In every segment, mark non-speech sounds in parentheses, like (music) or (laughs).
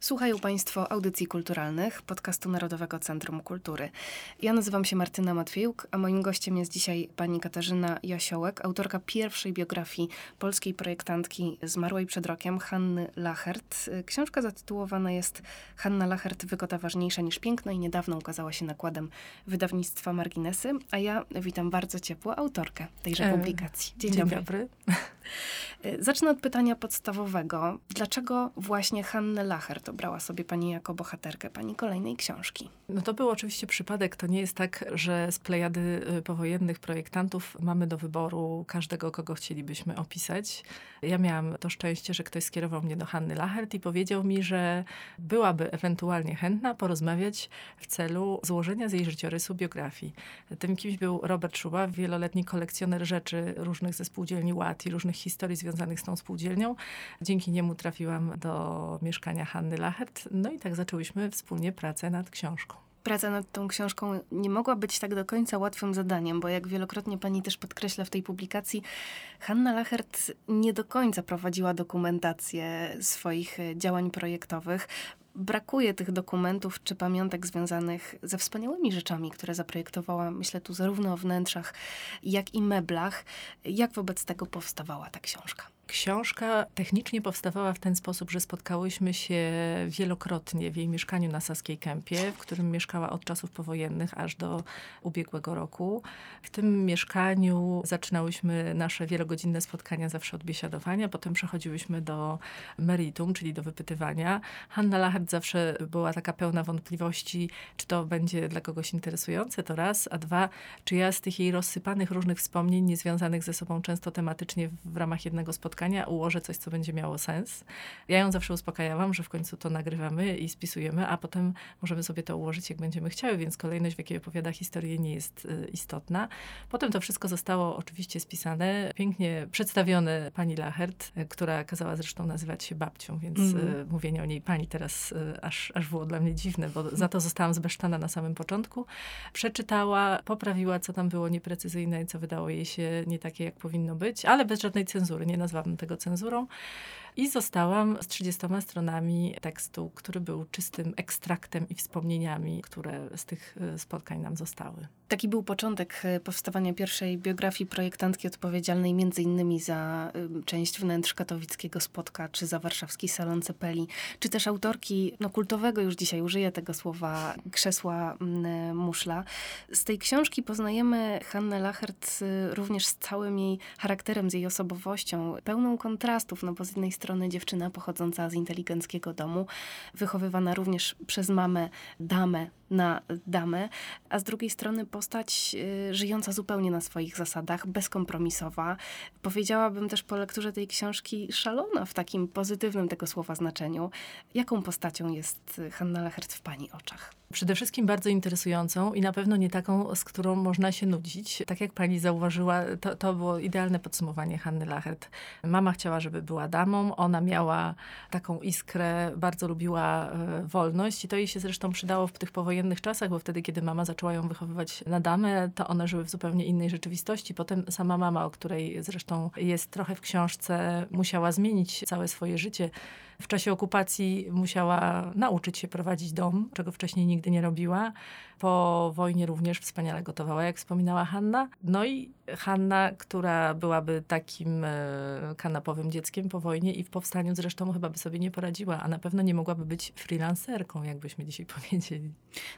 Słuchają Państwo audycji kulturalnych podcastu Narodowego Centrum Kultury. Ja nazywam się Martyna Matwiejuk, a moim gościem jest dzisiaj pani Katarzyna Jasiołek, autorka pierwszej biografii polskiej projektantki zmarłej przed rokiem, Hanny Lachert. Książka zatytułowana jest Hanna Lachert, wygoda ważniejsza niż piękno i niedawno ukazała się nakładem wydawnictwa Marginesy, a ja witam bardzo ciepło autorkę tejże e, publikacji. Dzień, Dzień dobry. dobry. (laughs) Zacznę od pytania podstawowego. Dlaczego właśnie Hannę Lachert obrała sobie pani jako bohaterkę pani kolejnej książki? No to był oczywiście przypadek. To nie jest tak, że z plejady y, powojennych projektantów mamy do wyboru każdego, kogo chcielibyśmy opisać. Ja miałam to szczęście, że ktoś skierował mnie do Hanny Lachert i powiedział mi, że byłaby ewentualnie chętna porozmawiać w celu złożenia z jej życiorysu biografii. Tym kimś był Robert Szuba, wieloletni kolekcjoner rzeczy różnych ze spółdzielni Ład i różnych historii związanych z tą spółdzielnią. Dzięki niemu trafiłam do mieszkania Hanny Lachert. No i tak zaczęłyśmy wspólnie pracę nad książką praca nad tą książką nie mogła być tak do końca łatwym zadaniem, bo jak wielokrotnie pani też podkreśla w tej publikacji, Hanna Lachert nie do końca prowadziła dokumentację swoich działań projektowych. Brakuje tych dokumentów czy pamiątek związanych ze wspaniałymi rzeczami, które zaprojektowała, myślę tu zarówno o wnętrzach, jak i meblach. Jak wobec tego powstawała ta książka? Książka technicznie powstawała w ten sposób, że spotkałyśmy się wielokrotnie w jej mieszkaniu na Saskiej Kępie, w którym mieszkała od czasów powojennych aż do ubiegłego roku. W tym mieszkaniu zaczynałyśmy nasze wielogodzinne spotkania zawsze od biesiadowania, potem przechodziłyśmy do meritum, czyli do wypytywania. Hanna Lachert zawsze była taka pełna wątpliwości, czy to będzie dla kogoś interesujące, to raz, a dwa, czy ja z tych jej rozsypanych różnych wspomnień, niezwiązanych ze sobą często tematycznie w ramach jednego spotkania, spotkania ułożę coś, co będzie miało sens. Ja ją zawsze uspokajałam, że w końcu to nagrywamy i spisujemy, a potem możemy sobie to ułożyć, jak będziemy chciały, więc kolejność, w jakiej opowiada historię, nie jest y, istotna. Potem to wszystko zostało oczywiście spisane, pięknie przedstawione pani Lachert, y, która kazała zresztą nazywać się babcią, więc mm. mówienie o niej pani teraz aż, aż było dla mnie dziwne, bo za to zostałam zbesztana na samym początku. Przeczytała, poprawiła, co tam było nieprecyzyjne i co wydało jej się nie takie, jak powinno być, ale bez żadnej cenzury. Nie nazwałam tego cenzurą. I zostałam z 30 stronami tekstu, który był czystym ekstraktem i wspomnieniami, które z tych e, spotkań nam zostały. Taki był początek e, powstawania pierwszej biografii projektantki odpowiedzialnej między innymi za e, część wnętrz katowickiego spotka, czy za warszawski salon Cepeli, czy też autorki no, kultowego, już dzisiaj użyję tego słowa, krzesła Muszla. Z tej książki poznajemy Hannę Lachert również z całym jej charakterem, z jej osobowością, pełną kontrastów, no bo z jednej strony dziewczyna pochodząca z inteligenckiego domu, wychowywana również przez mamę, damę na damę, a z drugiej strony postać y, żyjąca zupełnie na swoich zasadach, bezkompromisowa. Powiedziałabym też po lekturze tej książki szalona w takim pozytywnym tego słowa znaczeniu. Jaką postacią jest Hanna Lechert w pani oczach? Przede wszystkim bardzo interesującą i na pewno nie taką, z którą można się nudzić. Tak jak pani zauważyła, to, to było idealne podsumowanie Hanny Lachert. Mama chciała, żeby była damą, ona miała taką iskrę, bardzo lubiła e, wolność i to jej się zresztą przydało w tych powojennych czasach, bo wtedy, kiedy mama zaczęła ją wychowywać na damę, to one żyły w zupełnie innej rzeczywistości. Potem sama mama, o której zresztą jest trochę w książce, musiała zmienić całe swoje życie w czasie okupacji musiała nauczyć się prowadzić dom, czego wcześniej nigdy nie robiła. Po wojnie również wspaniale gotowała, jak wspominała Hanna. No i Hanna, która byłaby takim e, kanapowym dzieckiem po wojnie i w powstaniu zresztą chyba by sobie nie poradziła, a na pewno nie mogłaby być freelancerką, jakbyśmy dzisiaj (laughs) powiedzieli.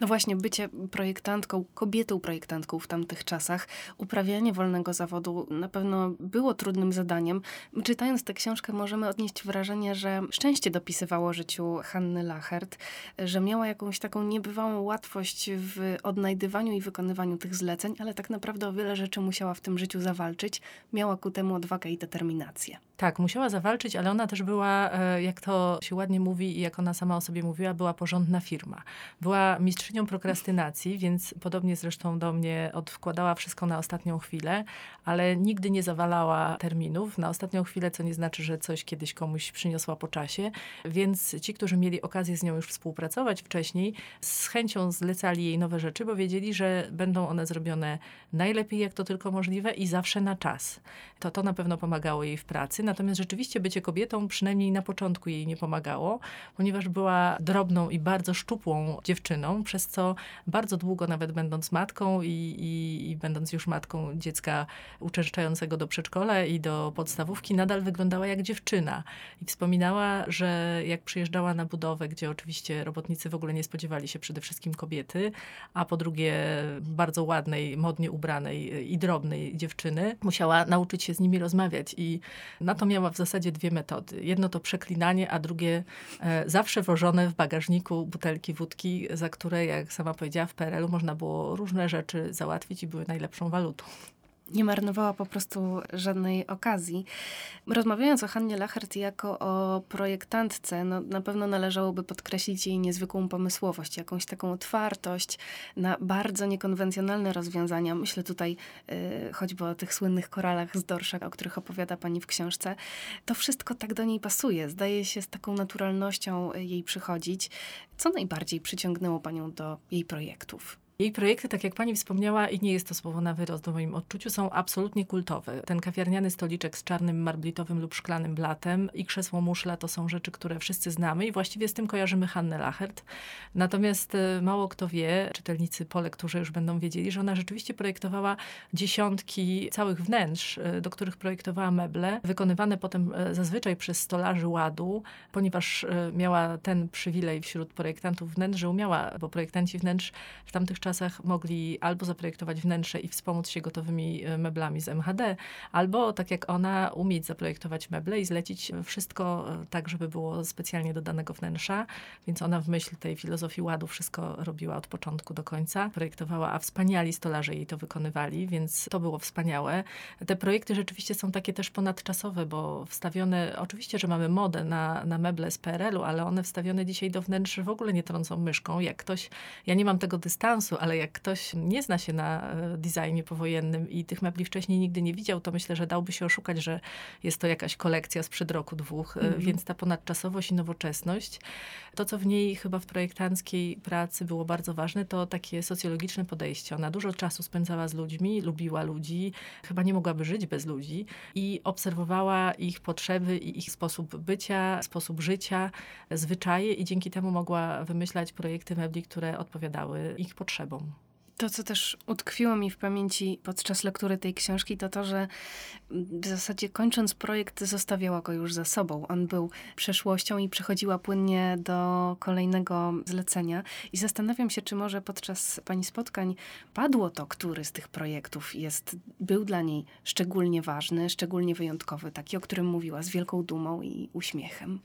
No właśnie, bycie projektantką, kobietą projektantką w tamtych czasach, uprawianie wolnego zawodu na pewno było trudnym zadaniem. Czytając tę książkę możemy odnieść wrażenie, że szczęście dopisywało życiu Hanny Lachert, że miała jakąś taką niebywałą łatwość w odnajdywaniu i wykonywaniu tych zleceń, ale tak naprawdę o wiele rzeczy musiała w tym życiu zawalczyć. Miała ku temu odwagę i determinację. Tak, musiała zawalczyć, ale ona też była, e, jak to się ładnie mówi i jak ona sama o sobie mówiła, była porządna firma. Była mistrzynią prokrastynacji, więc podobnie zresztą do mnie odkładała wszystko na ostatnią chwilę, ale nigdy nie zawalała terminów na ostatnią chwilę, co nie znaczy, że coś kiedyś komuś przyniosła po czasie. Więc ci, którzy mieli okazję z nią już współpracować wcześniej, z chęcią zlecali jej nowe rzeczy, bo wiedzieli, że będą one zrobione najlepiej, jak to tylko może możliwe i zawsze na czas. To to na pewno pomagało jej w pracy. Natomiast rzeczywiście bycie kobietą przynajmniej na początku jej nie pomagało, ponieważ była drobną i bardzo szczupłą dziewczyną, przez co bardzo długo, nawet będąc matką i, i, i będąc już matką dziecka uczęszczającego do przedszkola i do podstawówki, nadal wyglądała jak dziewczyna. I wspominała, że jak przyjeżdżała na budowę, gdzie oczywiście robotnicy w ogóle nie spodziewali się przede wszystkim kobiety, a po drugie bardzo ładnej, modnie ubranej i drobnej dziewczyny, musiała nauczyć się z nimi rozmawiać. I na to miała w zasadzie dwie metody. Jedno to przeklinanie, a drugie e, zawsze wożone w bagażniku butelki wódki, za które, jak sama powiedziała, w PRL-u można było różne rzeczy załatwić i były najlepszą walutą nie marnowała po prostu żadnej okazji. Rozmawiając o Hannie Lachert jako o projektantce, no, na pewno należałoby podkreślić jej niezwykłą pomysłowość, jakąś taką otwartość na bardzo niekonwencjonalne rozwiązania. Myślę tutaj y, choćby o tych słynnych koralach z Dorsza, o których opowiada pani w książce. To wszystko tak do niej pasuje. Zdaje się z taką naturalnością jej przychodzić. Co najbardziej przyciągnęło panią do jej projektów? Jej projekty, tak jak pani wspomniała, i nie jest to słowo na wyrost w moim odczuciu, są absolutnie kultowe. Ten kawiarniany stoliczek z czarnym marblitowym lub szklanym blatem i krzesło muszla to są rzeczy, które wszyscy znamy i właściwie z tym kojarzymy Hannę Lachert. Natomiast e, mało kto wie, czytelnicy po lekturze już będą wiedzieli, że ona rzeczywiście projektowała dziesiątki całych wnętrz, e, do których projektowała meble, wykonywane potem e, zazwyczaj przez stolarzy ładu, ponieważ miała ten przywilej wśród projektantów wnętrz, że umiała, bo projektanci wnętrz w tamtych czasach czasach mogli albo zaprojektować wnętrze i wspomóc się gotowymi e, meblami z MHD, albo tak jak ona, umieć zaprojektować meble i zlecić wszystko e, tak, żeby było specjalnie do danego wnętrza. Więc ona w myśl tej filozofii ładu wszystko robiła od początku do końca. Projektowała, a wspaniali stolarze jej to wykonywali, więc to było wspaniałe. Te projekty rzeczywiście są takie też ponadczasowe, bo wstawione, oczywiście, że mamy modę na, na meble z PRL-u, ale one wstawione dzisiaj do wnętrz w ogóle nie trącą myszką. Jak ktoś, ja nie mam tego dystansu, ale jak ktoś nie zna się na e, designie powojennym i tych mebli wcześniej nigdy nie widział, to myślę, że dałby się oszukać, że jest to jakaś kolekcja sprzed roku, dwóch, mm więc ta ponadczasowość i nowoczesność, to co w niej chyba w projektanckiej pracy było bardzo ważne, to takie socjologiczne podejście. Ona dużo czasu spędzała z ludźmi, lubiła ludzi, chyba nie mogłaby żyć bez ludzi i obserwowała ich potrzeby i ich sposób bycia, sposób życia, zwyczaje i dzięki temu mogła wymyślać projekty mebli, które odpowiadały ich potrzebom potrzebą. To, co też utkwiło mi w pamięci podczas lektury tej książki, to to, że w zasadzie kończąc projekt, zostawiała go już za sobą. On był przeszłością i przechodziła płynnie do kolejnego zlecenia. I zastanawiam się, czy może podczas pani spotkań padło to, który z tych projektów jest, był dla niej szczególnie ważny, szczególnie wyjątkowy, taki, o którym mówiła z wielką dumą i uśmiechem.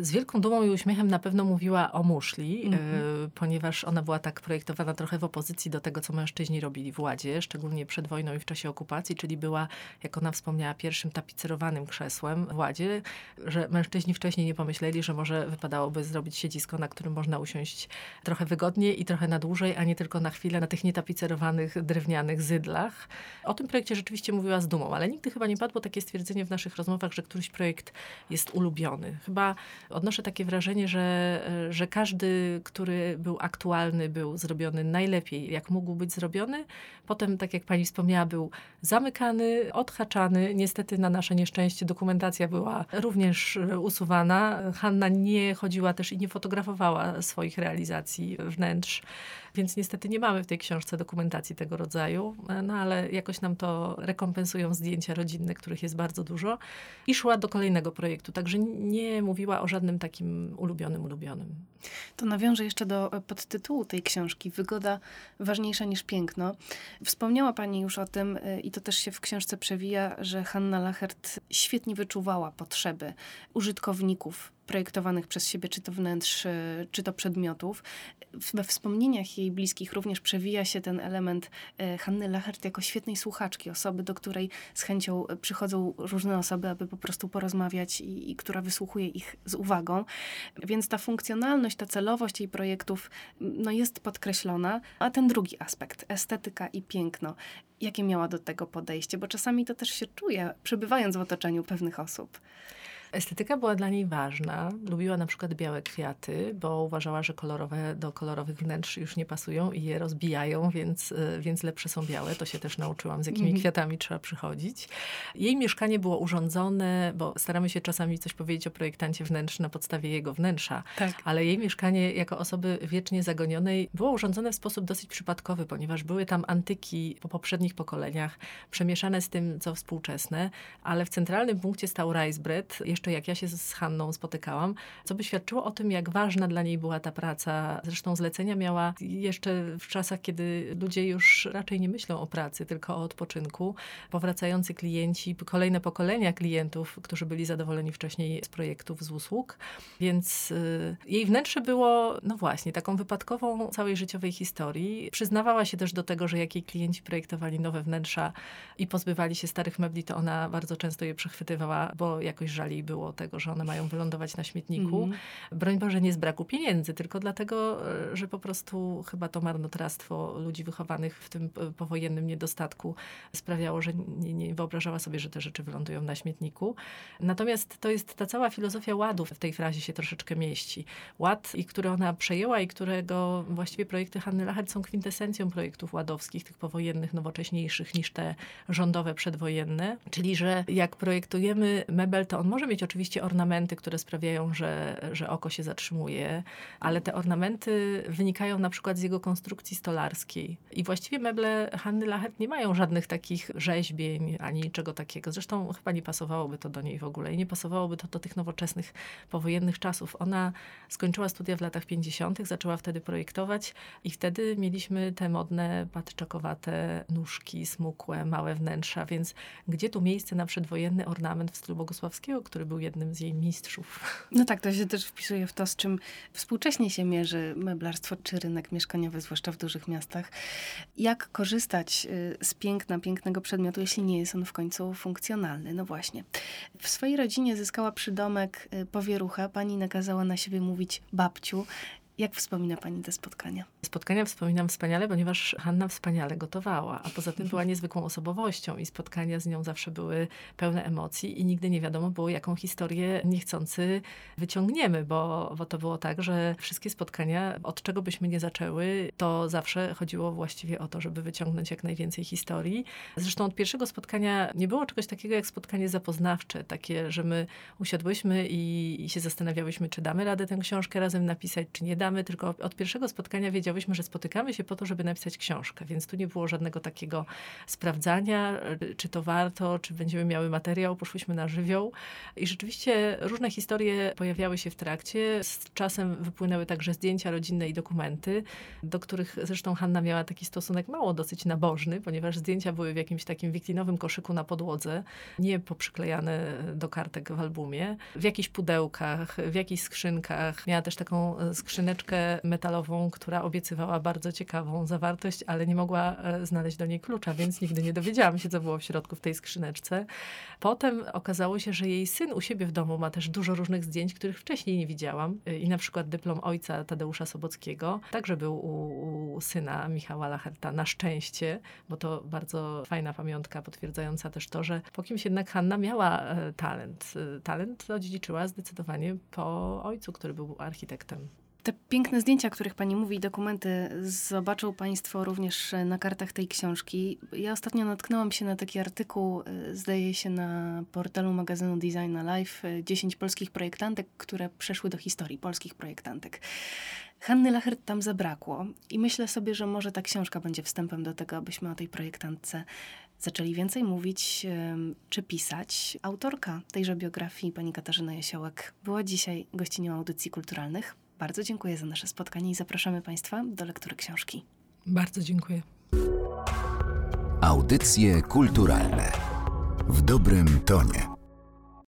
Z wielką dumą i uśmiechem na pewno mówiła o muszli, mm -hmm. ponieważ ona była tak projektowana trochę w opozycji do tego, co mężczyźni robili w Ładzie, szczególnie przed wojną i w czasie okupacji, czyli była, jak ona wspomniała, pierwszym tapicerowanym krzesłem w Ładzie, że mężczyźni wcześniej nie pomyśleli, że może wypadałoby zrobić siedzisko, na którym można usiąść trochę wygodniej i trochę na dłużej, a nie tylko na chwilę na tych nietapicerowanych drewnianych zydlach. O tym projekcie rzeczywiście mówiła z dumą, ale nigdy chyba nie padło takie stwierdzenie w naszych rozmowach, że któryś projekt jest ulubiony chyba odnoszę takie wrażenie, że, że każdy, który był aktualny, był zrobiony najlepiej, jak mógł być zrobiony. Potem, tak jak pani wspomniała, był zamykany, odhaczany. Niestety na nasze nieszczęście dokumentacja była również usuwana. Hanna nie chodziła też i nie fotografowała swoich realizacji wnętrz. Więc niestety nie mamy w tej książce dokumentacji tego rodzaju, no ale jakoś nam to rekompensują zdjęcia rodzinne, których jest bardzo dużo. I szła do kolejnego projektu, także nie mówiła o żadnym takim ulubionym, ulubionym. To nawiążę jeszcze do podtytułu tej książki, Wygoda ważniejsza niż piękno. Wspomniała Pani już o tym y, i to też się w książce przewija, że Hanna Lachert świetnie wyczuwała potrzeby użytkowników projektowanych przez siebie, czy to wnętrz, czy to przedmiotów. We wspomnieniach jej bliskich również przewija się ten element e, Hanny Lachert jako świetnej słuchaczki, osoby, do której z chęcią przychodzą różne osoby, aby po prostu porozmawiać i, i która wysłuchuje ich z uwagą. Więc ta funkcjonalność, ta celowość jej projektów no, jest podkreślona. A ten drugi aspekt, estetyka i piękno, jakie miała do tego podejście? Bo czasami to też się czuje, przebywając w otoczeniu pewnych osób. Estetyka była dla niej ważna. Lubiła na przykład białe kwiaty, bo uważała, że kolorowe do kolorowych wnętrz już nie pasują i je rozbijają, więc, y, więc lepsze są białe. To się też nauczyłam, z jakimi mm. kwiatami trzeba przychodzić. Jej mieszkanie było urządzone, bo staramy się czasami coś powiedzieć o projektancie wnętrz na podstawie jego wnętrza, tak. ale jej mieszkanie jako osoby wiecznie zagonionej było urządzone w sposób dosyć przypadkowy, ponieważ były tam antyki po poprzednich pokoleniach, przemieszane z tym, co współczesne, ale w centralnym punkcie stał rice bread, jeszcze jak ja się z Hanną spotykałam, co by świadczyło o tym, jak ważna dla niej była ta praca. Zresztą zlecenia miała jeszcze w czasach, kiedy ludzie już raczej nie myślą o pracy, tylko o odpoczynku. Powracający klienci, kolejne pokolenia klientów, którzy byli zadowoleni wcześniej z projektów, z usług. Więc y, jej wnętrze było, no właśnie, taką wypadkową całej życiowej historii. Przyznawała się też do tego, że jak jej klienci projektowali nowe wnętrza i pozbywali się starych mebli, to ona bardzo często je przechwytywała, bo jakoś żali było tego, że one mają wylądować na śmietniku. Mm. Broń Boże, nie z braku pieniędzy, tylko dlatego, e, że po prostu chyba to marnotrawstwo ludzi wychowanych w tym powojennym niedostatku sprawiało, że nie, nie wyobrażała sobie, że te rzeczy wylądują na śmietniku. Natomiast to jest ta cała filozofia ładów w tej frazie się troszeczkę mieści. Ład, i który ona przejęła i którego właściwie projekty Hanny Lachert są kwintesencją projektów ładowskich, tych powojennych, nowocześniejszych niż te rządowe, przedwojenne. Czyli, że jak projektujemy mebel, to on może mieć oczywiście ornamenty, które sprawiają, że, że oko się zatrzymuje, ale te ornamenty wynikają na przykład z jego konstrukcji stolarskiej. I właściwie meble Hanny Lachert nie mają żadnych takich rzeźbień ani niczego takiego. Zresztą chyba nie pasowałoby to do niej w ogóle i nie pasowałoby to do tych nowoczesnych, powojennych czasów. Ona skończyła studia w latach 50., zaczęła wtedy projektować i wtedy mieliśmy te modne, patyczakowate nóżki, smukłe, małe wnętrza, więc gdzie tu miejsce na przedwojenny ornament w stylu Bogusławskiego, który był jednym z jej mistrzów? No tak, to się też wpisuje w to, z czym współcześnie się mierzy meblarstwo czy rynek mieszkaniowy, zwłaszcza w dużych miastach. Jak korzystać y, z piękna, pięknego przedmiotu, jeśli nie jest on w końcu funkcjonalny? No właśnie. W swojej rodzinie zyskała przydomek y, powierucha. Pani nakazała na siebie mówić babciu. Jak wspomina Pani te spotkania? Spotkania wspominam wspaniale, ponieważ Hanna wspaniale gotowała, a poza tym była niezwykłą osobowością i spotkania z nią zawsze były pełne emocji i nigdy nie wiadomo było, jaką historię niechcący wyciągniemy, bo, bo to było tak, że wszystkie spotkania, od czego byśmy nie zaczęły, to zawsze chodziło właściwie o to, żeby wyciągnąć jak najwięcej historii. Zresztą od pierwszego spotkania nie było czegoś takiego jak spotkanie zapoznawcze, takie, że my usiadłyśmy i, i się zastanawiałyśmy, czy damy radę tę książkę razem napisać, czy nie damy czytamy, tylko od pierwszego spotkania wiedziałyśmy, że spotykamy się po to, żeby napisać książkę, więc tu nie było żadnego takiego sprawdzania, czy to warto, czy będziemy miały materiał. Poszłyśmy na żywioł i rzeczywiście różne historie pojawiały się w trakcie. Z czasem wypłynęły także zdjęcia rodzinne i dokumenty, do których zresztą Hanna miała taki stosunek mało dosyć nabożny, ponieważ zdjęcia były w jakimś takim wiklinowym koszyku na podłodze, nie poprzyklejane do kartek w albumie, w jakichś pudełkach, w jakichś skrzynkach. Miała też taką skrzyneczkę skrzyneczkę metalową, która obiecywała bardzo ciekawą zawartość, ale nie mogła e, znaleźć do niej klucza, więc nigdy nie dowiedziałam się, co było w środku w tej skrzyneczce. Potem okazało się, że jej syn u siebie w domu ma też dużo różnych zdjęć, których wcześniej nie widziałam. E, I na przykład dyplom ojca Tadeusza Sobockiego także był u, u syna Michała Lacherta, na szczęście, bo to bardzo fajna pamiątka potwierdzająca też to, że po kimś jednak Hanna miała e, talent. Talent odziedziczyła zdecydowanie po ojcu, który był architektem. Te piękne zdjęcia, o których pani mówi, dokumenty, zobaczą państwo również na kartach tej książki. Ja ostatnio natknęłam się na taki artykuł, y, zdaje się na portalu magazynu Design Live, 10 polskich projektantek, które przeszły do historii polskich projektantek. Hanny Lachert tam zabrakło i myślę sobie, że może ta książka będzie wstępem do tego, abyśmy o tej projektantce zaczęli więcej mówić czy pisać. Autorka tejże biografii, pani Katarzyna Jesiołek, była dzisiaj gościnią audycji kulturalnych. Bardzo dziękuję za nasze spotkanie i zapraszamy Państwa do lektury książki. Bardzo dziękuję. Audycje kulturalne w dobrym tonie.